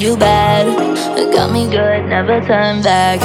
you bad. Got me good, never turn back.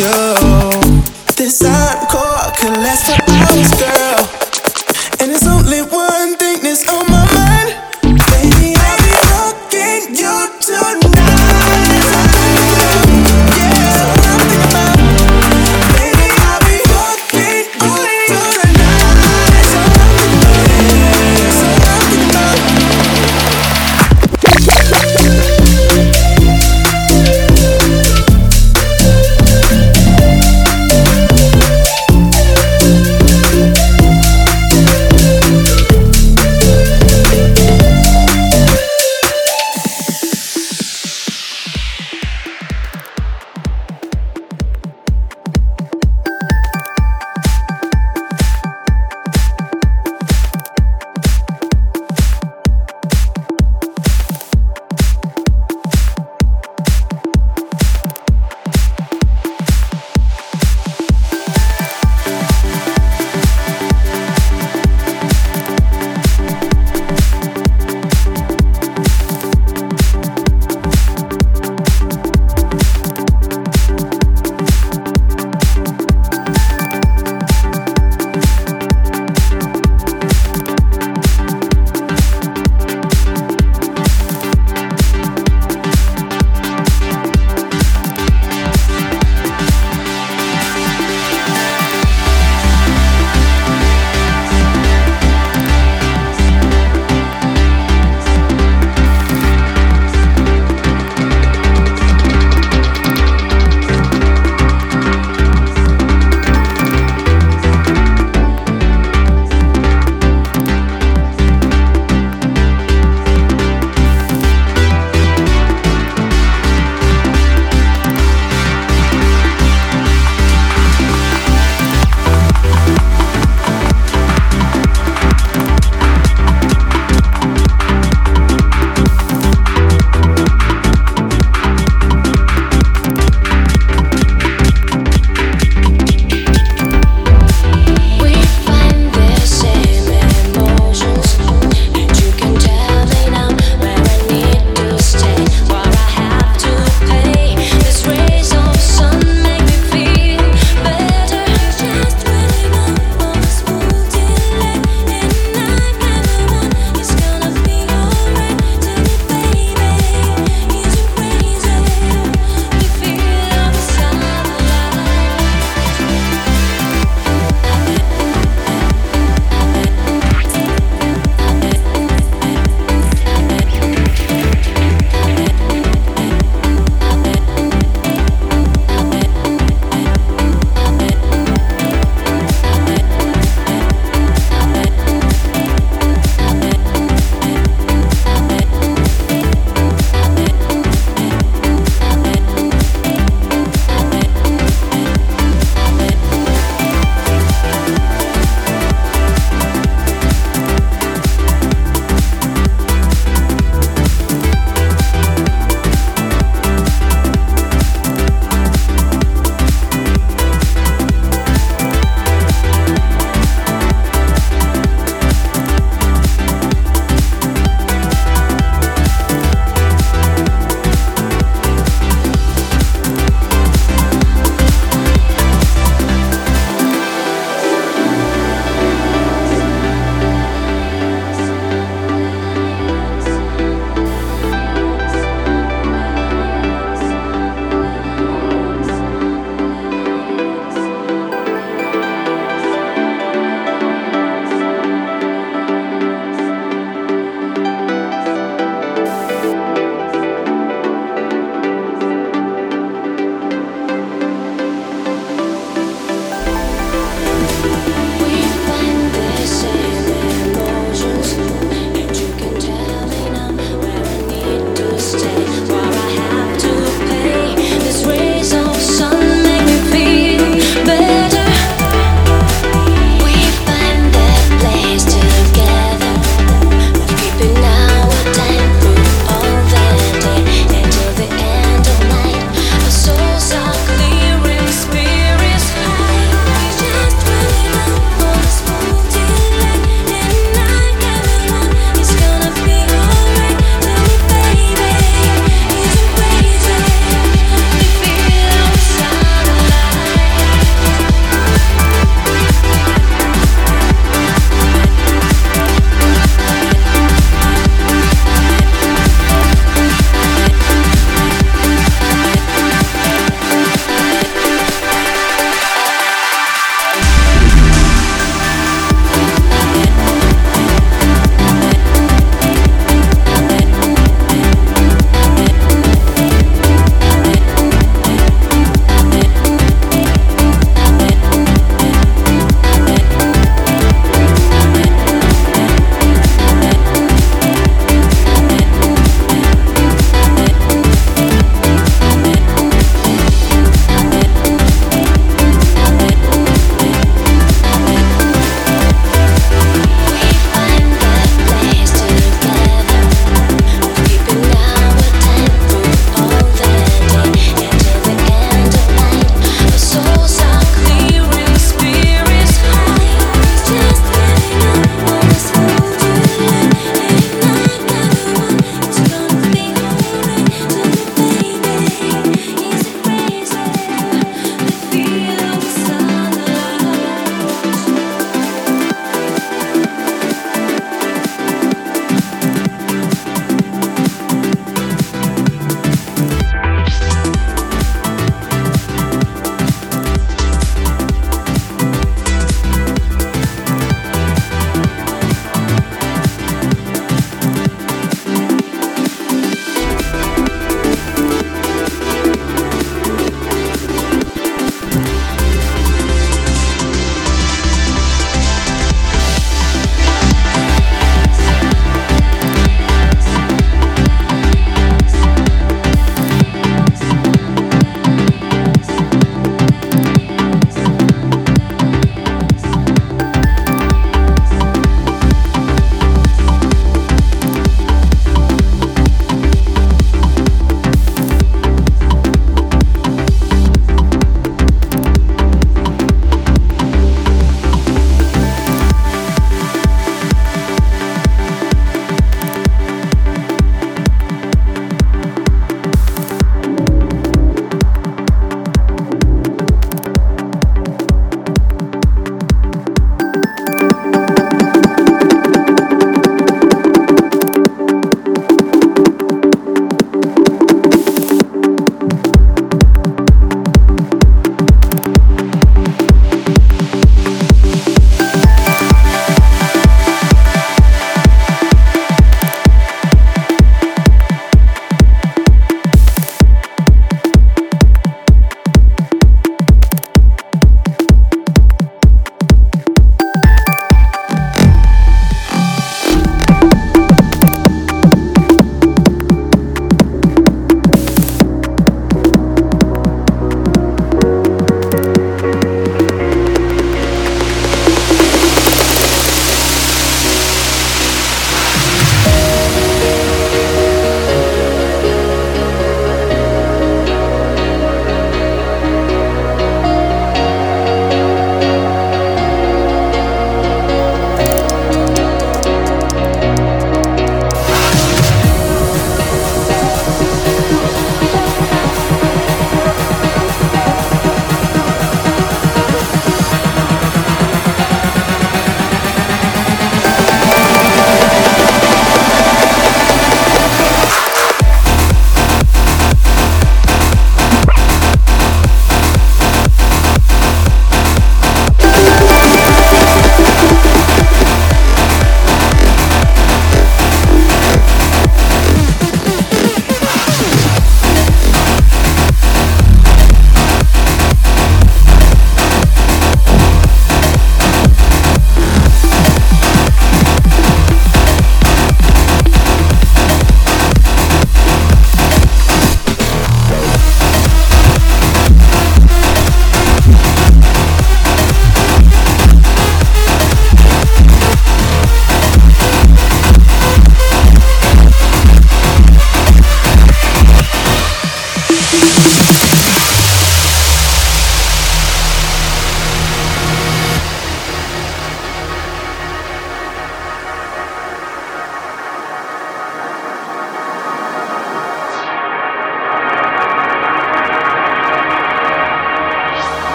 you. This last for hours, girl. And it's only one thing that's on my